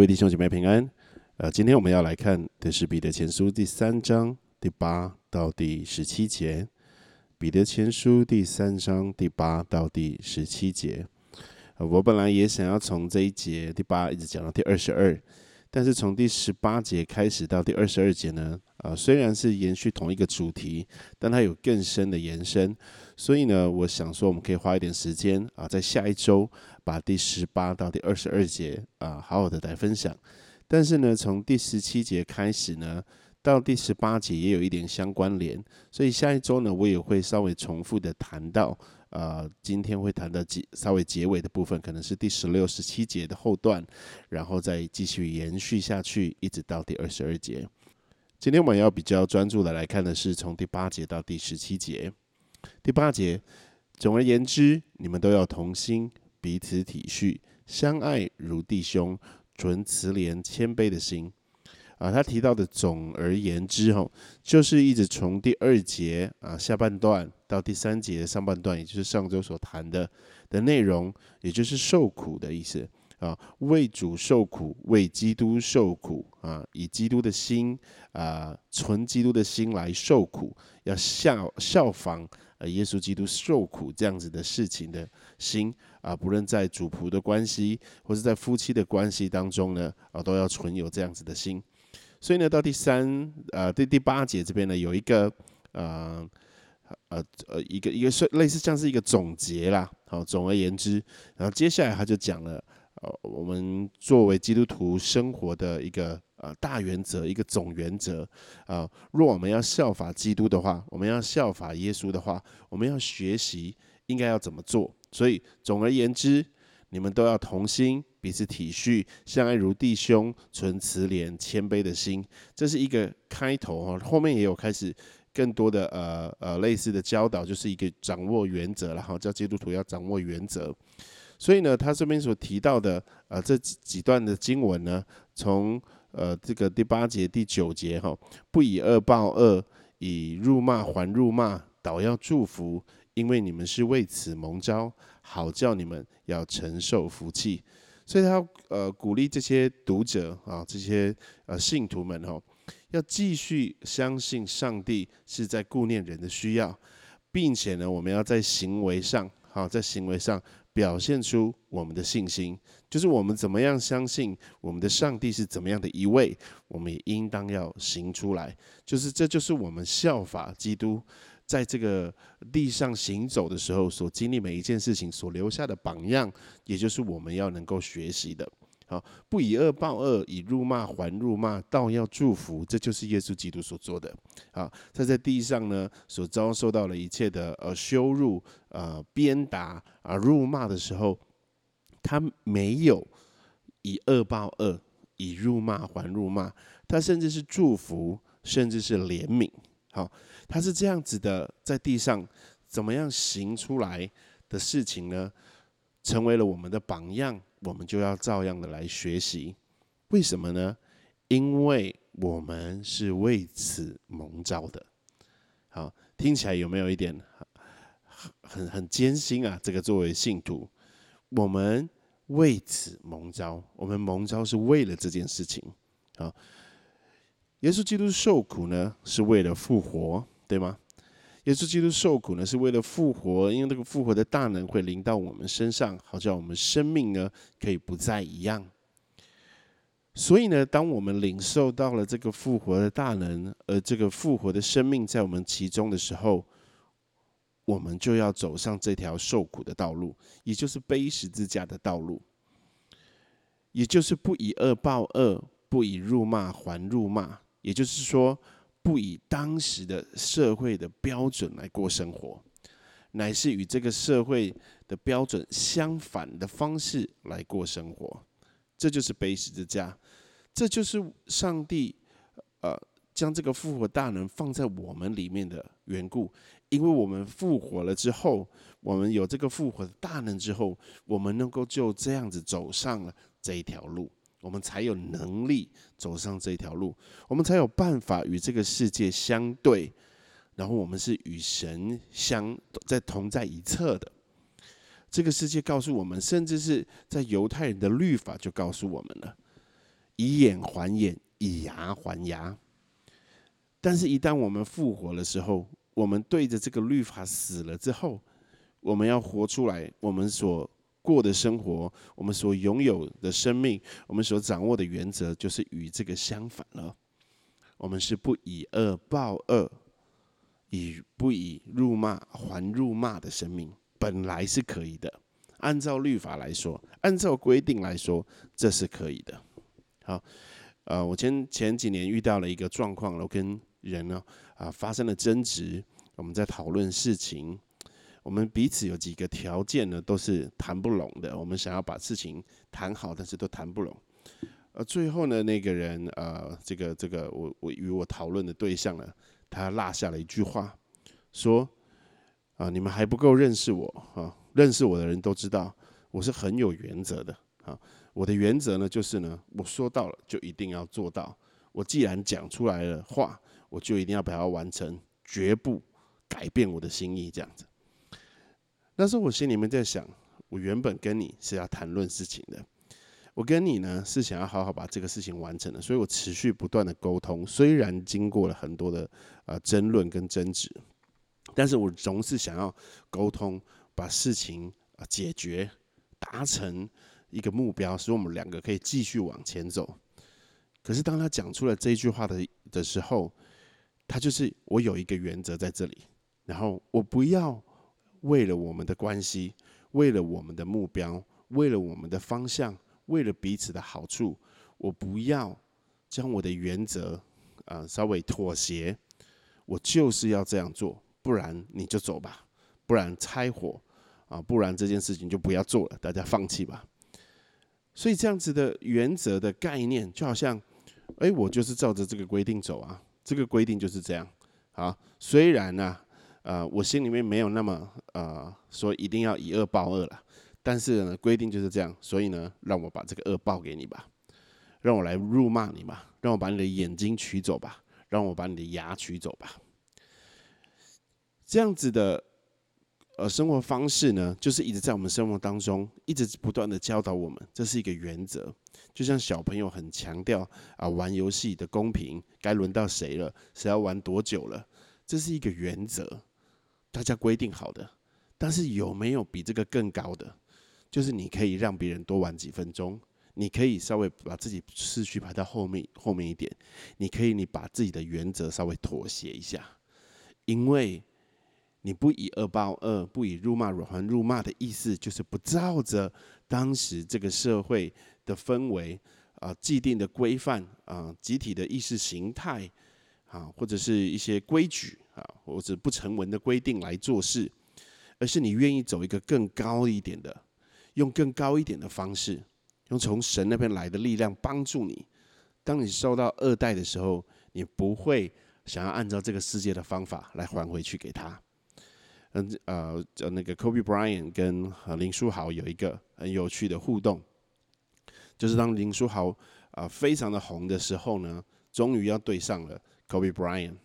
各位弟兄姐妹平安。呃，今天我们要来看的是彼得前书第三章第八到第十七节。彼得前书第三章第八到第十七节。呃我本来也想要从这一节第八一直讲到第二十二，但是从第十八节开始到第二十二节呢，呃，虽然是延续同一个主题，但它有更深的延伸。所以呢，我想说，我们可以花一点时间啊，在下一周。把第十八到第二十二节啊，好好的来分享。但是呢，从第十七节开始呢，到第十八节也有一点相关联。所以下一周呢，我也会稍微重复的谈到，呃，今天会谈到结稍微结尾的部分，可能是第十六、十七节的后段，然后再继续延续下去，一直到第二十二节。今天我们要比较专注的来看的是从第八节到第十七节。第八节，总而言之，你们都要同心。彼此体恤，相爱如弟兄，存慈怜谦卑的心。啊，他提到的总而言之，吼，就是一直从第二节啊下半段到第三节上半段，也就是上周所谈的的内容，也就是受苦的意思啊，为主受苦，为基督受苦啊，以基督的心啊，存基督的心来受苦，要效效仿。呃，耶稣基督受苦这样子的事情的心啊，不论在主仆的关系，或是在夫妻的关系当中呢，啊，都要存有这样子的心。所以呢，到第三呃第第八节这边呢，有一个呃呃呃一个一个是类似像是一个总结啦。好，总而言之，然后接下来他就讲了，呃，我们作为基督徒生活的一个。呃，大原则一个总原则啊，若我们要效法基督的话，我们要效法耶稣的话，我们要学习应该要怎么做。所以总而言之，你们都要同心，彼此体恤，相爱如弟兄，存慈怜谦卑的心。这是一个开头哈，后面也有开始更多的呃呃类似的教导，就是一个掌握原则然后叫基督徒要掌握原则。所以呢，他这边所提到的呃这几几段的经文呢，从呃，这个第八节、第九节哈，不以恶报恶，以辱骂还辱骂，倒要祝福，因为你们是为此蒙召，好叫你们要承受福气。所以他呃鼓励这些读者啊，这些呃信徒们哈，要继续相信上帝是在顾念人的需要，并且呢，我们要在行为上，好，在行为上。表现出我们的信心，就是我们怎么样相信我们的上帝是怎么样的一位，我们也应当要行出来。就是这就是我们效法基督，在这个地上行走的时候所经历每一件事情所留下的榜样，也就是我们要能够学习的。好，不以恶报恶，以辱骂还辱骂，倒要祝福，这就是耶稣基督所做的。好，他在地上呢，所遭受到了一切的呃羞辱、呃鞭打啊、辱骂的时候，他没有以恶报恶，以辱骂还辱骂，他甚至是祝福，甚至是怜悯。好，他是这样子的，在地上怎么样行出来的事情呢？成为了我们的榜样。我们就要照样的来学习，为什么呢？因为我们是为此蒙召的。好，听起来有没有一点很很很艰辛啊？这个作为信徒，我们为此蒙召，我们蒙召是为了这件事情。好，耶稣基督受苦呢，是为了复活，对吗？耶稣基督受苦呢，是为了复活，因为这个复活的大能会临到我们身上，好叫我们生命呢可以不再一样。所以呢，当我们领受到了这个复活的大能，而这个复活的生命在我们其中的时候，我们就要走上这条受苦的道路，也就是背十字架的道路，也就是不以恶报恶，不以辱骂还辱骂，也就是说。不以当时的社会的标准来过生活，乃是与这个社会的标准相反的方式来过生活。这就是悲十之家，这就是上帝呃将这个复活大能放在我们里面的缘故。因为我们复活了之后，我们有这个复活的大能之后，我们能够就这样子走上了这一条路。我们才有能力走上这条路，我们才有办法与这个世界相对，然后我们是与神相在同在一侧的。这个世界告诉我们，甚至是在犹太人的律法就告诉我们了，以眼还眼，以牙还牙。但是，一旦我们复活的时候，我们对着这个律法死了之后，我们要活出来，我们所过的生活，我们所拥有的生命，我们所掌握的原则，就是与这个相反了。我们是不以恶报恶，以不以辱骂还辱骂的生命，本来是可以的。按照律法来说，按照规定来说，这是可以的。好，呃，我前前几年遇到了一个状况，我跟人呢啊发生了争执，我们在讨论事情，我们彼此有几个条件呢，都是谈不拢的。我们想要把事情谈好，但是都谈不拢。呃，最后呢，那个人呃，这个这个我我与我讨论的对象呢，他落下了一句话，说啊，你们还不够认识我啊。认识我的人都知道，我是很有原则的啊。我的原则呢，就是呢，我说到了就一定要做到。我既然讲出来了话，我就一定要把它完成，绝不改变我的心意。这样子。那时候我心里面在想，我原本跟你是要谈论事情的，我跟你呢是想要好好把这个事情完成的，所以我持续不断的沟通。虽然经过了很多的呃争论跟争执，但是我总是想要沟通。把事情啊解决，达成一个目标，使我们两个可以继续往前走。可是当他讲出了这句话的的时候，他就是我有一个原则在这里，然后我不要为了我们的关系，为了我们的目标，为了我们的方向，为了彼此的好处，我不要将我的原则啊稍微妥协，我就是要这样做，不然你就走吧，不然拆伙。啊，不然这件事情就不要做了，大家放弃吧。所以这样子的原则的概念，就好像，哎，我就是照着这个规定走啊，这个规定就是这样。啊，虽然呢，呃，我心里面没有那么呃说一定要以恶报恶了，但是呢，规定就是这样，所以呢，让我把这个恶报给你吧，让我来辱骂你吧，让我把你的眼睛取走吧，让我把你的牙取走吧，这样子的。呃，生活方式呢，就是一直在我们生活当中，一直不断的教导我们，这是一个原则。就像小朋友很强调啊，玩游戏的公平，该轮到谁了，谁要玩多久了，这是一个原则，大家规定好的。但是有没有比这个更高的？就是你可以让别人多玩几分钟，你可以稍微把自己次序排到后面后面一点，你可以你把自己的原则稍微妥协一下，因为。你不以恶报恶，不以辱骂辱还辱骂的意思，就是不照着当时这个社会的氛围啊、既定的规范啊、集体的意识形态啊，或者是一些规矩啊，或者不成文的规定来做事，而是你愿意走一个更高一点的，用更高一点的方式，用从神那边来的力量帮助你。当你受到二代的时候，你不会想要按照这个世界的方法来还回去给他。嗯呃，那个 Kobe Bryant 跟林书豪有一个很有趣的互动，就是当林书豪啊非常的红的时候呢，终于要对上了 Kobe Bryant。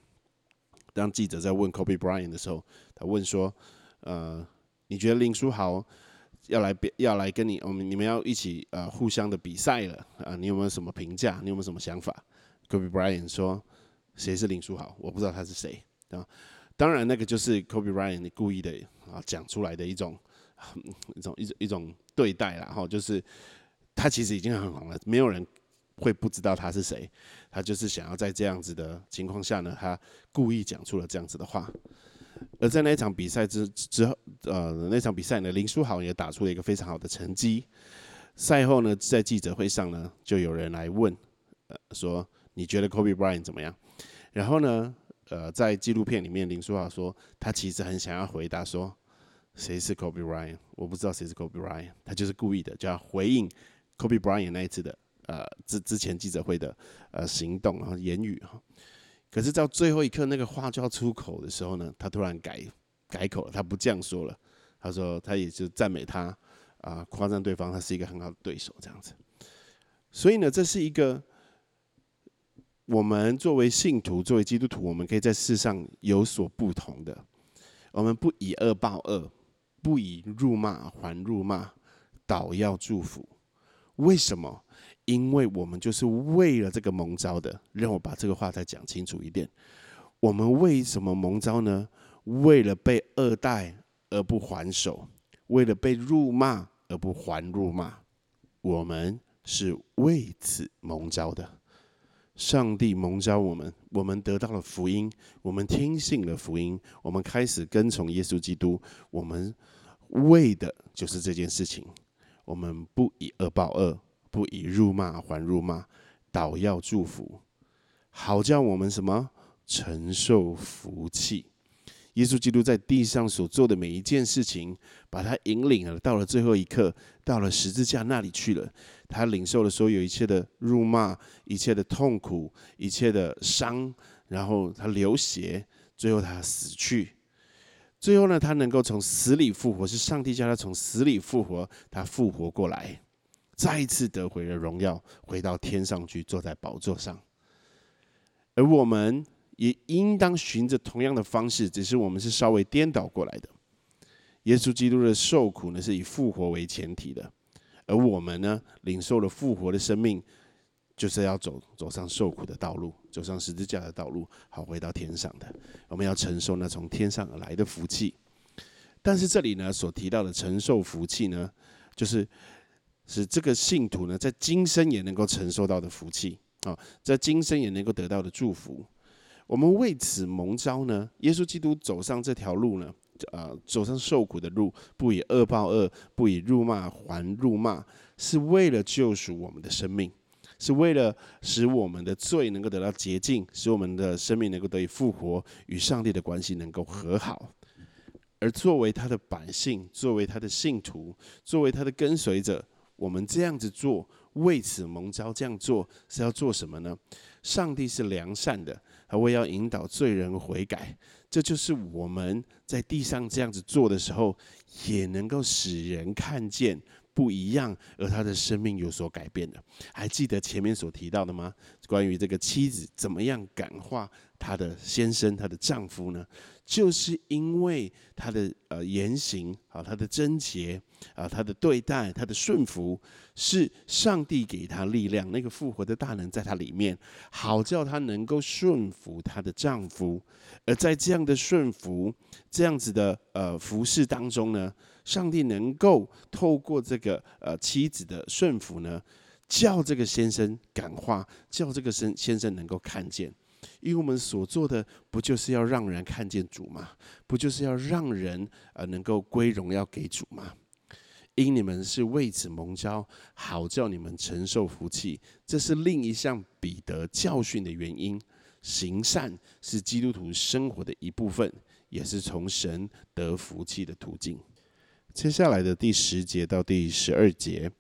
当记者在问 Kobe Bryant 的时候，他问说：“呃，你觉得林书豪要来比要来跟你，我们你们要一起呃互相的比赛了啊？你有没有什么评价？你有没有什么想法？”Kobe Bryant 说：“谁是林书豪？我不知道他是谁啊。”当然，那个就是 Kobe Bryant 故意的啊讲出来的一种一种一种一种对待啦，哈，就是他其实已经很红了，没有人会不知道他是谁，他就是想要在这样子的情况下呢，他故意讲出了这样子的话。而在那一场比赛之之后，呃，那场比赛呢，林书豪也打出了一个非常好的成绩。赛后呢，在记者会上呢，就有人来问，呃，说你觉得 Kobe Bryant 怎么样？然后呢？呃，在纪录片里面，林书豪说，他其实很想要回答说，谁是 Kobe Bryant？我不知道谁是 Kobe Bryant，他就是故意的，就要回应 Kobe Bryant 那一次的呃之之前记者会的呃行动啊言语哈。可是到最后一刻，那个话就要出口的时候呢，他突然改改口了，他不这样说了，他说他也就赞美他啊，夸赞对方，他是一个很好的对手这样子。所以呢，这是一个。我们作为信徒，作为基督徒，我们可以在世上有所不同的。我们不以恶报恶，不以辱骂还辱骂，倒要祝福。为什么？因为我们就是为了这个蒙招的。让我把这个话再讲清楚一点。我们为什么蒙招呢？为了被恶待而不还手，为了被辱骂而不还辱骂。我们是为此蒙招的。上帝蒙召我们，我们得到了福音，我们听信了福音，我们开始跟从耶稣基督。我们为的就是这件事情。我们不以恶报恶，不以辱骂还辱骂，倒要祝福，好叫我们什么承受福气。耶稣基督在地上所做的每一件事情，把他引领了到了最后一刻，到了十字架那里去了。他领受了所有一切的辱骂，一切的痛苦，一切的伤，然后他流血，最后他死去。最后呢，他能够从死里复活，是上帝叫他从死里复活，他复活过来，再一次得回了荣耀，回到天上去，坐在宝座上。而我们。也应当循着同样的方式，只是我们是稍微颠倒过来的。耶稣基督的受苦呢，是以复活为前提的，而我们呢，领受了复活的生命，就是要走走上受苦的道路，走上十字架的道路，好回到天上的。我们要承受那从天上而来的福气。但是这里呢，所提到的承受福气呢，就是使这个信徒呢，在今生也能够承受到的福气啊，在今生也能够得到的祝福。我们为此蒙召呢？耶稣基督走上这条路呢？呃，走上受苦的路，不以恶报恶，不以辱骂还辱骂，是为了救赎我们的生命，是为了使我们的罪能够得到洁净，使我们的生命能够得以复活，与上帝的关系能够和好。而作为他的百姓，作为他的信徒，作为他的跟随者，我们这样子做，为此蒙召这样做，是要做什么呢？上帝是良善的。他为要引导罪人悔改，这就是我们在地上这样子做的时候，也能够使人看见不一样，而他的生命有所改变的。还记得前面所提到的吗？关于这个妻子怎么样感化她的先生、她的丈夫呢？就是因为他的呃言行啊，他的贞洁啊，他的对待，他的顺服，是上帝给他力量，那个复活的大能在他里面，好叫他能够顺服他的丈夫。而在这样的顺服、这样子的呃服饰当中呢，上帝能够透过这个呃妻子的顺服呢，叫这个先生感化，叫这个先先生能够看见。因为我们所做的不就是要让人看见主吗？不就是要让人呃能够归荣耀给主吗？因你们是为此蒙召，好叫你们承受福气。这是另一项彼得教训的原因。行善是基督徒生活的一部分，也是从神得福气的途径。接下来的第十节到第十二节。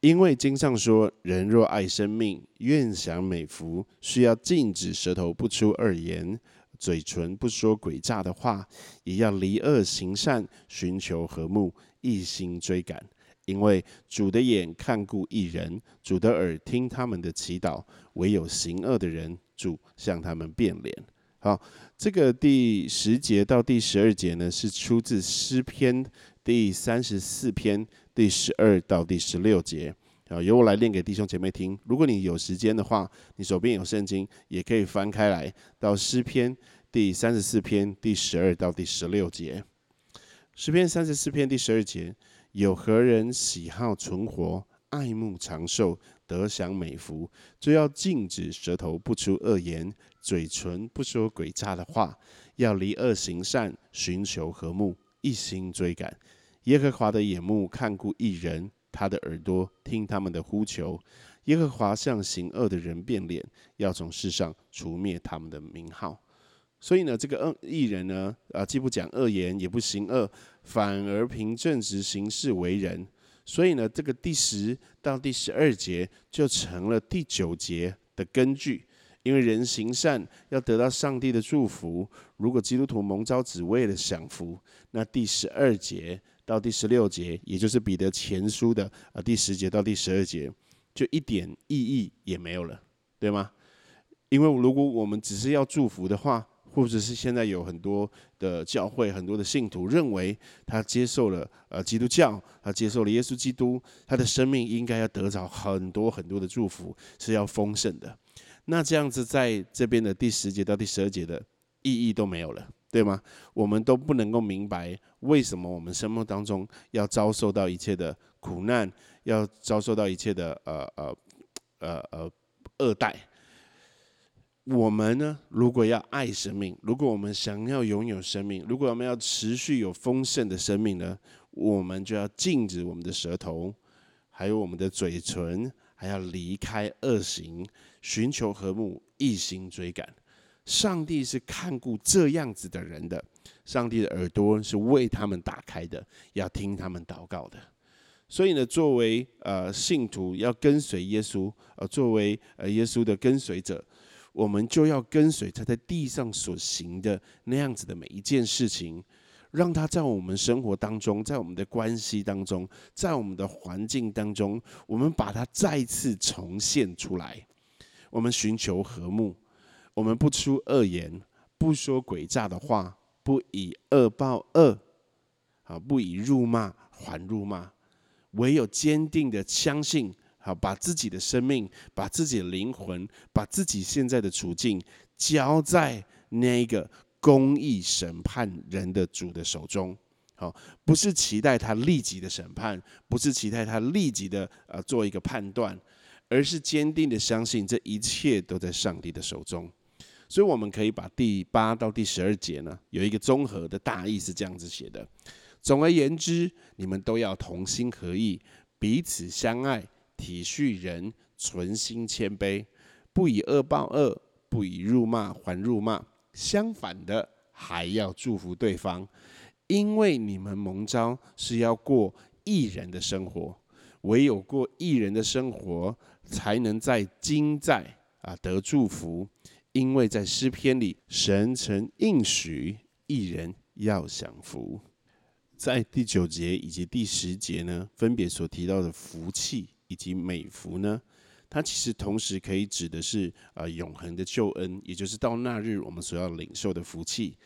因为经上说，人若爱生命，愿享美福，需要禁止舌头不出二言，嘴唇不说诡诈的话，也要离恶行善，寻求和睦，一心追赶。因为主的眼看顾一人，主的耳听他们的祈祷，唯有行恶的人，主向他们变脸。好，这个第十节到第十二节呢，是出自诗篇第三十四篇。第十二到第十六节，啊，由我来念给弟兄姐妹听。如果你有时间的话，你手边有圣经，也可以翻开来到诗篇第三十四篇第十二到第十六节。诗篇三十四篇第十二节：有何人喜好存活，爱慕长寿，得享美福，就要禁止舌头不出恶言，嘴唇不说诡诈的话，要离恶行善，寻求和睦，一心追赶。耶和华的眼目看顾一人，他的耳朵听他们的呼求。耶和华向行恶的人变脸，要从世上除灭他们的名号。所以呢，这个恶艺人呢，啊，既不讲恶言，也不行恶，反而凭正直行事为人。所以呢，这个第十到第十二节就成了第九节的根据。因为人行善要得到上帝的祝福，如果基督徒蒙召只为了享福，那第十二节。到第十六节，也就是彼得前书的呃第十节到第十二节，就一点意义也没有了，对吗？因为如果我们只是要祝福的话，或者是现在有很多的教会、很多的信徒认为他接受了呃基督教，他接受了耶稣基督，他的生命应该要得着很多很多的祝福，是要丰盛的。那这样子在这边的第十节到第十二节的意义都没有了，对吗？我们都不能够明白为什么我们生命当中要遭受到一切的苦难，要遭受到一切的呃呃呃呃恶待。我们呢，如果要爱生命，如果我们想要拥有生命，如果我们要持续有丰盛的生命呢，我们就要禁止我们的舌头，还有我们的嘴唇，还要离开恶行，寻求和睦，一心追赶。上帝是看顾这样子的人的，上帝的耳朵是为他们打开的，要听他们祷告的。所以呢，作为呃信徒要跟随耶稣，呃，作为呃耶稣的跟随者。我们就要跟随他在地上所行的那样子的每一件事情，让他在我们生活当中，在我们的关系当中，在我们的环境当中，我们把它再次重现出来。我们寻求和睦，我们不出恶言，不说诡诈的话，不以恶报恶，啊，不以辱骂还辱骂，唯有坚定的相信。好，把自己的生命、把自己的灵魂、把自己现在的处境交在那个公义审判人的主的手中。好，不是期待他立即的审判，不是期待他立即的呃做一个判断，而是坚定的相信这一切都在上帝的手中。所以，我们可以把第八到第十二节呢，有一个综合的大意是这样子写的。总而言之，你们都要同心合意，彼此相爱。体恤人，存心谦卑，不以恶报恶，不以辱骂还辱骂。相反的，还要祝福对方，因为你们蒙召是要过艺人的生活。唯有过艺人的生活，才能在今在啊得祝福。因为在诗篇里，神曾应许一人要享福。在第九节以及第十节呢，分别所提到的福气。以及美福呢？它其实同时可以指的是呃永恒的救恩，也就是到那日我们所要领受的福气。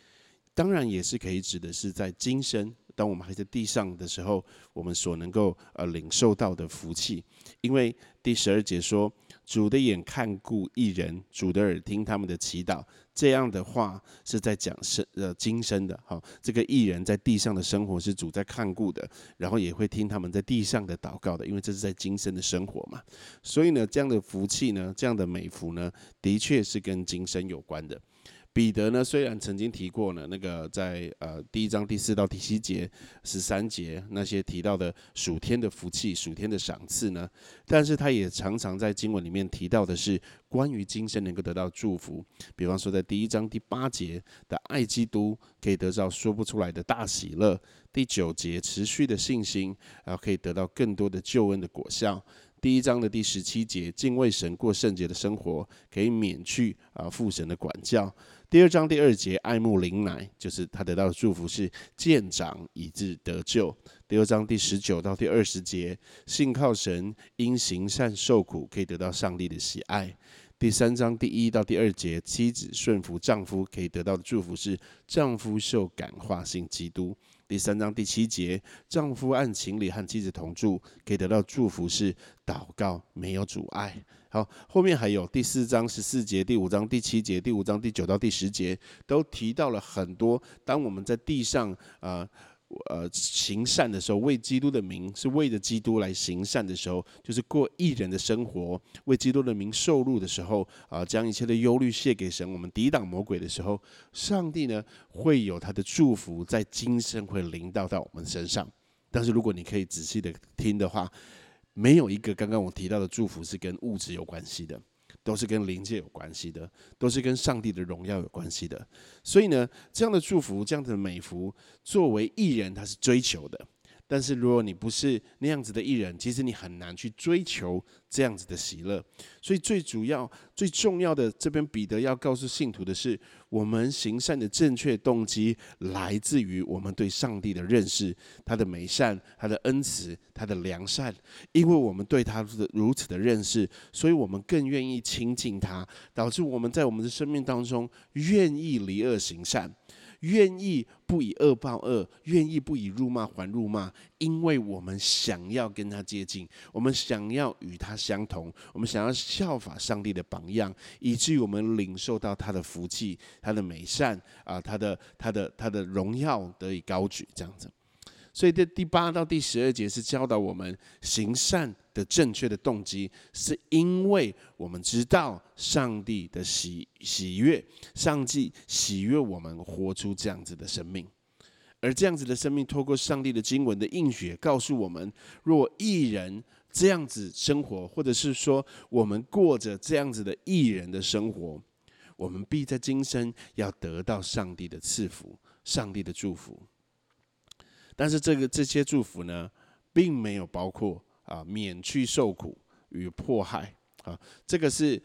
当然，也是可以指的是在今生，当我们还在地上的时候，我们所能够呃领受到的福气。因为第十二节说。主的眼看顾一人，主的耳听他们的祈祷。这样的话是在讲生呃今生的哈，这个艺人在地上的生活是主在看顾的，然后也会听他们在地上的祷告的，因为这是在今生的生活嘛。所以呢，这样的福气呢，这样的美福呢，的确是跟今生有关的。彼得呢，虽然曾经提过呢，那个在呃第一章第四到第七节、十三节那些提到的属天的福气、属天的赏赐呢，但是他也常常在经文里面提到的是关于今生能够得到祝福。比方说，在第一章第八节的爱基督可以得到说不出来的大喜乐；第九节持续的信心，然后可以得到更多的救恩的果效。第一章的第十七节，敬畏神过圣洁的生活，可以免去啊父神的管教。第二章第二节，爱慕灵奶，就是他得到的祝福是见长以致得救。第二章第十九到第二十节，信靠神因行善受苦，可以得到上帝的喜爱。第三章第一到第二节，妻子顺服丈夫，可以得到的祝福是丈夫受感化信基督。第三章第七节，丈夫按情理和妻子同住，可以得到祝福是祷告没有阻碍。好，后面还有第四章十四节、第五章第七节、第五章第九到第十节，都提到了很多。当我们在地上啊。呃行善的时候，为基督的名是为着基督来行善的时候，就是过异人的生活，为基督的名受禄的时候，啊，将一切的忧虑卸给神，我们抵挡魔鬼的时候，上帝呢会有他的祝福在今生会临到到我们身上。但是如果你可以仔细的听的话，没有一个刚刚我提到的祝福是跟物质有关系的。都是跟灵界有关系的，都是跟上帝的荣耀有关系的。所以呢，这样的祝福，这样的美福，作为艺人他是追求的，但是如果你不是那样子的艺人，其实你很难去追求这样子的喜乐。所以最主要、最重要的，这边彼得要告诉信徒的是，我们行善的正确动机来自于我们对上帝的认识，他的美善、他的恩慈、他的良善。因为我们对他的如此的认识，所以我们更愿意亲近他，导致我们在我们的生命当中愿意离恶行善。愿意不以恶报恶，愿意不以辱骂还辱骂，因为我们想要跟他接近，我们想要与他相同，我们想要效法上帝的榜样，以至于我们领受到他的福气、他的美善啊，他的、他的、他的荣耀得以高举，这样子。所以，这第八到第十二节是教导我们行善的正确的动机，是因为我们知道上帝的喜喜悦，上帝喜悦我们活出这样子的生命，而这样子的生命，透过上帝的经文的应许，告诉我们：若一人这样子生活，或者是说我们过着这样子的艺人的生活，我们必在今生要得到上帝的赐福，上帝的祝福。但是这个这些祝福呢，并没有包括啊免去受苦与迫害啊，这个是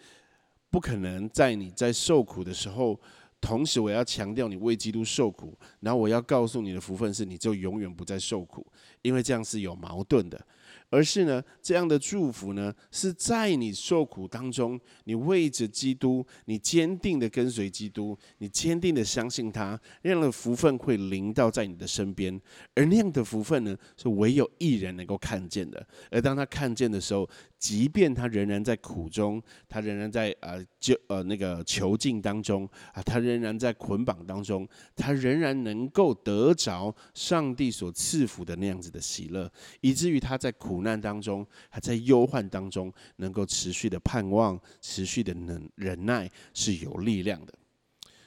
不可能在你在受苦的时候，同时我要强调你为基督受苦，然后我要告诉你的福分是你就永远不再受苦，因为这样是有矛盾的。而是呢，这样的祝福呢，是在你受苦当中，你为着基督，你坚定的跟随基督，你坚定的相信他，那样的福分会临到在你的身边。而那样的福分呢，是唯有一人能够看见的。而当他看见的时候，即便他仍然在苦中，他仍然在呃就呃那个囚禁当中啊，他仍然在捆绑当中，他仍然能够得着上帝所赐福的那样子的喜乐，以至于他在苦苦难当中，他在忧患当中，能够持续的盼望，持续的能忍耐是有力量的。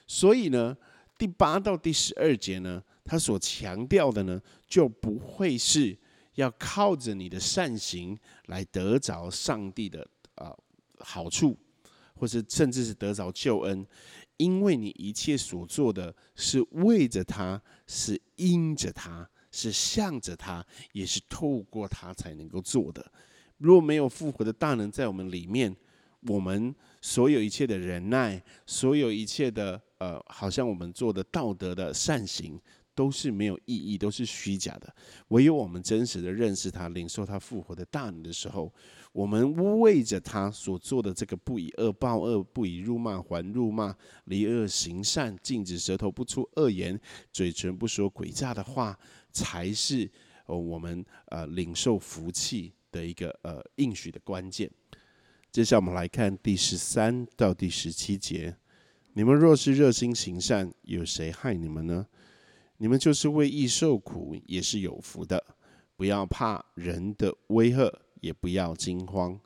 所以呢，第八到第十二节呢，他所强调的呢，就不会是。要靠着你的善行来得着上帝的啊好处，或是甚至是得着救恩，因为你一切所做的是为着他，是因着他，是向着他，也是透过他才能够做的。若没有复活的大能在我们里面，我们所有一切的忍耐，所有一切的呃，好像我们做的道德的善行。都是没有意义，都是虚假的。唯有我们真实的认识他，领受他复活的大能的时候，我们为着他所做的这个不以恶报恶，不以辱骂还辱骂，离恶行善，禁止舌头不出恶言，嘴唇不说诡诈的话，才是呃我们呃领受福气的一个呃应许的关键。接下来我们来看第十三到第十七节：你们若是热心行善，有谁害你们呢？你们就是为义受苦，也是有福的。不要怕人的威吓，也不要惊慌。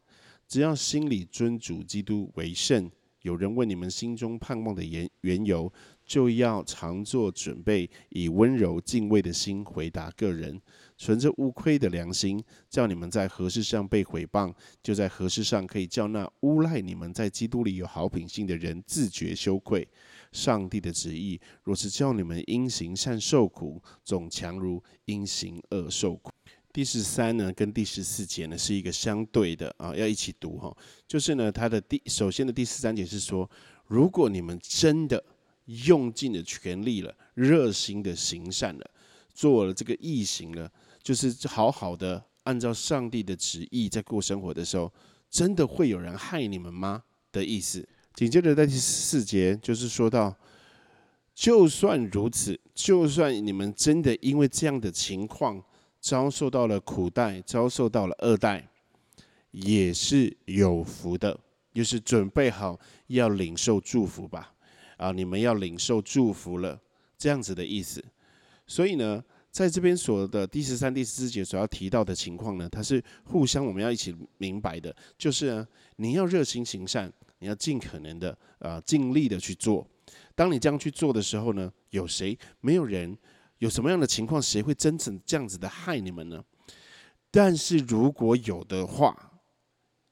只要心里尊主基督为圣。有人问你们心中盼望的缘缘由，就要常做准备，以温柔敬畏的心回答个人，存着无愧的良心，叫你们在何事上被毁谤，就在何事上可以叫那诬赖你们在基督里有好品性的人自觉羞愧。上帝的旨意，若是叫你们因行善受苦，总强如因行恶受苦。第十三呢，跟第十四节呢是一个相对的啊，要一起读哈。就是呢，它的第首先的第十三节是说，如果你们真的用尽了全力了，热心的行善了，做了这个义行了，就是好好的按照上帝的旨意在过生活的时候，真的会有人害你们吗？的意思。紧接着在第四节，就是说到，就算如此，就算你们真的因为这样的情况遭受到了苦待，遭受到了恶待，也是有福的，就是准备好要领受祝福吧。啊，你们要领受祝福了，这样子的意思。所以呢，在这边所的第十三、第十四节所要提到的情况呢，它是互相我们要一起明白的，就是呢你要热心行善。你要尽可能的啊，尽力的去做。当你这样去做的时候呢，有谁？没有人。有什么样的情况，谁会真正这样子的害你们呢？但是如果有的话，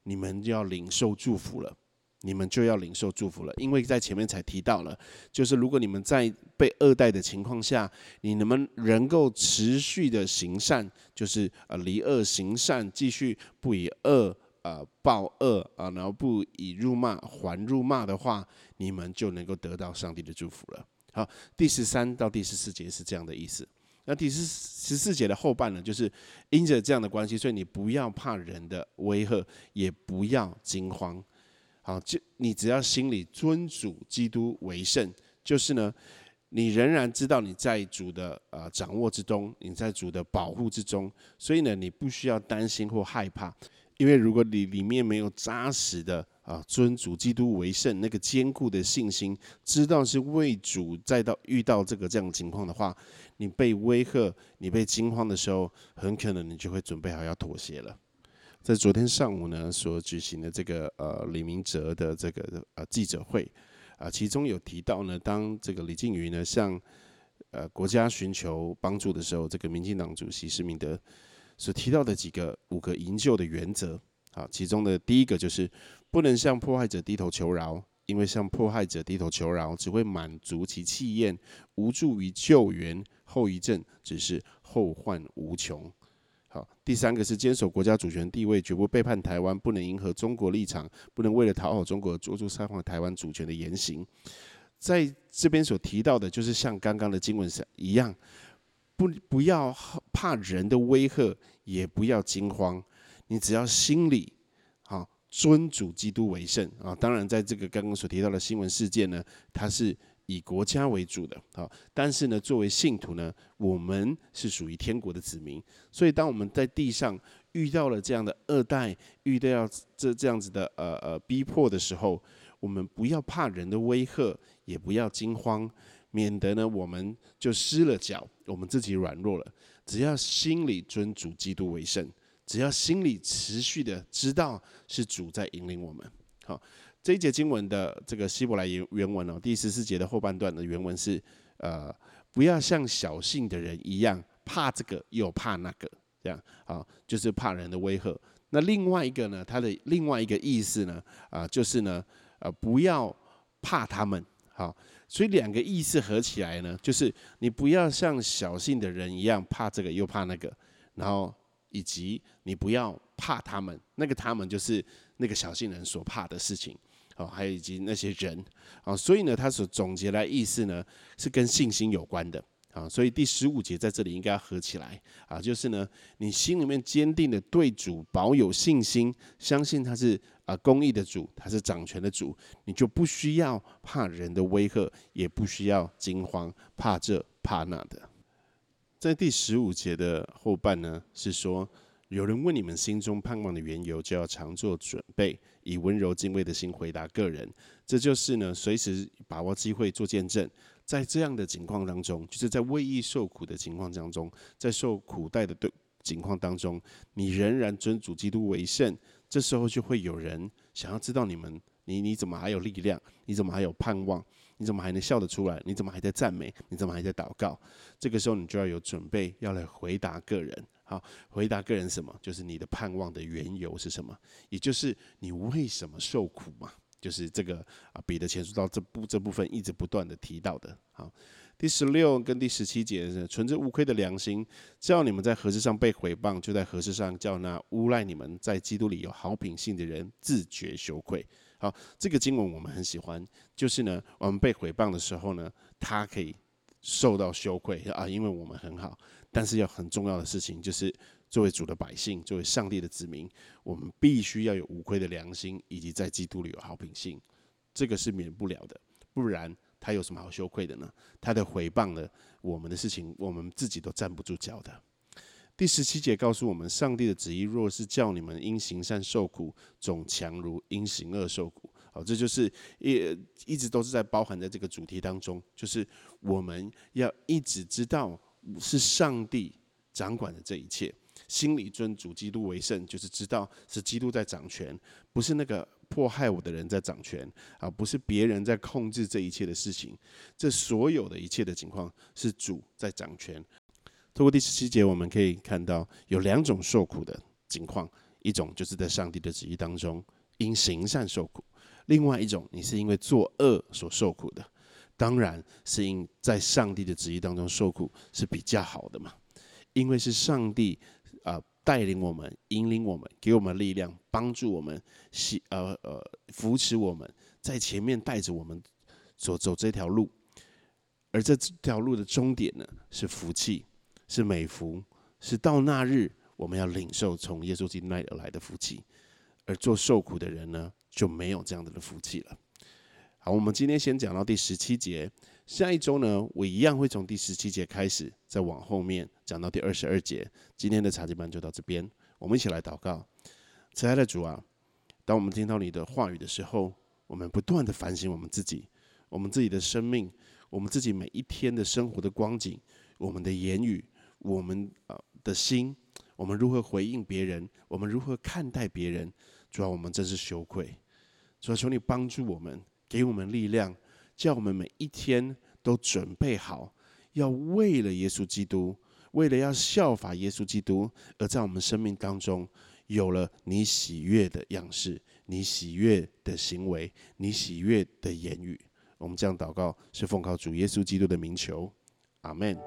你们就要领受祝福了。你们就要领受祝福了。因为在前面才提到了，就是如果你们在被恶待的情况下，你能不能够持续的行善，就是呃离恶行善，继续不以恶呃报恶啊，然后不以辱骂还辱骂的话，你们就能够得到上帝的祝福了。好，第十三到第十四节是这样的意思。那第十十四节的后半呢，就是因着这样的关系，所以你不要怕人的威吓，也不要惊慌。好，就你只要心里尊主基督为圣，就是呢，你仍然知道你在主的呃掌握之中，你在主的保护之中，所以呢，你不需要担心或害怕，因为如果你里面没有扎实的。啊，尊主基督为圣，那个坚固的信心，知道是为主，再到遇到这个这样的情况的话，你被威吓，你被惊慌的时候，很可能你就会准备好要妥协了。在昨天上午呢，所举行的这个呃李明哲的这个呃记者会啊，其中有提到呢，当这个李靖宇呢向呃国家寻求帮助的时候，这个民进党主席施明德所提到的几个五个营救的原则。啊，其中的第一个就是不能向迫害者低头求饶，因为向迫害者低头求饶只会满足其气焰，无助于救援，后遗症只是后患无穷。好，第三个是坚守国家主权地位，绝不背叛台湾，不能迎合中国立场，不能为了讨好中国做出伤害台湾主权的言行。在这边所提到的，就是像刚刚的经文上一样，不不要怕人的威吓，也不要惊慌。你只要心里好尊主基督为圣啊！当然，在这个刚刚所提到的新闻事件呢，它是以国家为主的啊。但是呢，作为信徒呢，我们是属于天国的子民，所以当我们在地上遇到了这样的二代，遇到这这样子的呃呃逼迫的时候，我们不要怕人的威吓，也不要惊慌，免得呢我们就失了脚，我们自己软弱了。只要心里尊主基督为圣。只要心里持续的知道是主在引领我们，好，这一节经文的这个希伯来原原文哦，第十四节的后半段的原文是，呃，不要像小信的人一样，怕这个又怕那个，这样，啊，就是怕人的威吓。那另外一个呢，它的另外一个意思呢，啊，就是呢，呃，不要怕他们，好，所以两个意思合起来呢，就是你不要像小信的人一样，怕这个又怕那个，然后。以及你不要怕他们，那个他们就是那个小信人所怕的事情，哦，还有以及那些人，啊，所以呢，他所总结来意思呢，是跟信心有关的，啊，所以第十五节在这里应该要合起来，啊，就是呢，你心里面坚定的对主保有信心，相信他是啊公义的主，他是掌权的主，你就不需要怕人的威吓，也不需要惊慌，怕这怕那的。在第十五节的后半呢，是说有人问你们心中盼望的缘由，就要常做准备，以温柔敬畏的心回答个人。这就是呢，随时把握机会做见证。在这样的情况当中，就是在为义受苦的情况当中，在受苦待的对情况当中，你仍然尊主基督为圣。这时候就会有人想要知道你们，你你怎么还有力量？你怎么还有盼望？你怎么还能笑得出来？你怎么还在赞美？你怎么还在祷告？这个时候你就要有准备，要来回答个人。好，回答个人什么？就是你的盼望的缘由是什么？也就是你为什么受苦嘛？就是这个啊，彼得前书到这部这部分一直不断的提到的。好，第十六跟第十七节是存着无愧的良心，叫你们在何事上被毁谤，就在何事上叫那诬赖你们在基督里有好品性的人自觉羞愧。好，这个经文我们很喜欢，就是呢，我们被毁谤的时候呢，他可以受到羞愧啊，因为我们很好。但是要很重要的事情，就是作为主的百姓，作为上帝的子民，我们必须要有无愧的良心，以及在基督里有好品性，这个是免不了的。不然他有什么好羞愧的呢？他的回谤了我们的事情，我们自己都站不住脚的。第十七节告诉我们，上帝的旨意若是叫你们因行善受苦，总强如因行恶受苦。好，这就是一一直都是在包含在这个主题当中，就是我们要一直知道是上帝掌管的这一切，心里尊主基督为圣，就是知道是基督在掌权，不是那个迫害我的人在掌权啊，不是别人在控制这一切的事情，这所有的一切的情况是主在掌权。通过第十七节，我们可以看到有两种受苦的情况，一种就是在上帝的旨意当中因行善受苦，另外一种，你是因为作恶所受苦的，当然是因在上帝的旨意当中受苦是比较好的嘛，因为是上帝啊带领我们、引领我们、给我们力量、帮助我们、喜呃呃扶持我们，在前面带着我们走走这条路，而这条路的终点呢，是福气，是美福，是到那日我们要领受从耶稣基督那里而来的福气，而做受苦的人呢？就没有这样子的福气了。好，我们今天先讲到第十七节，下一周呢，我一样会从第十七节开始，再往后面讲到第二十二节。今天的茶几班就到这边，我们一起来祷告。慈爱的主啊，当我们听到你的话语的时候，我们不断的反省我们自己，我们自己的生命，我们自己每一天的生活的光景，我们的言语，我们呃的心，我们如何回应别人，我们如何看待别人。主要我们真是羞愧，主要求你帮助我们，给我们力量，叫我们每一天都准备好，要为了耶稣基督，为了要效法耶稣基督，而在我们生命当中有了你喜悦的样式，你喜悦的行为，你喜悦的言语。我们这样祷告，是奉靠主耶稣基督的名求，阿门。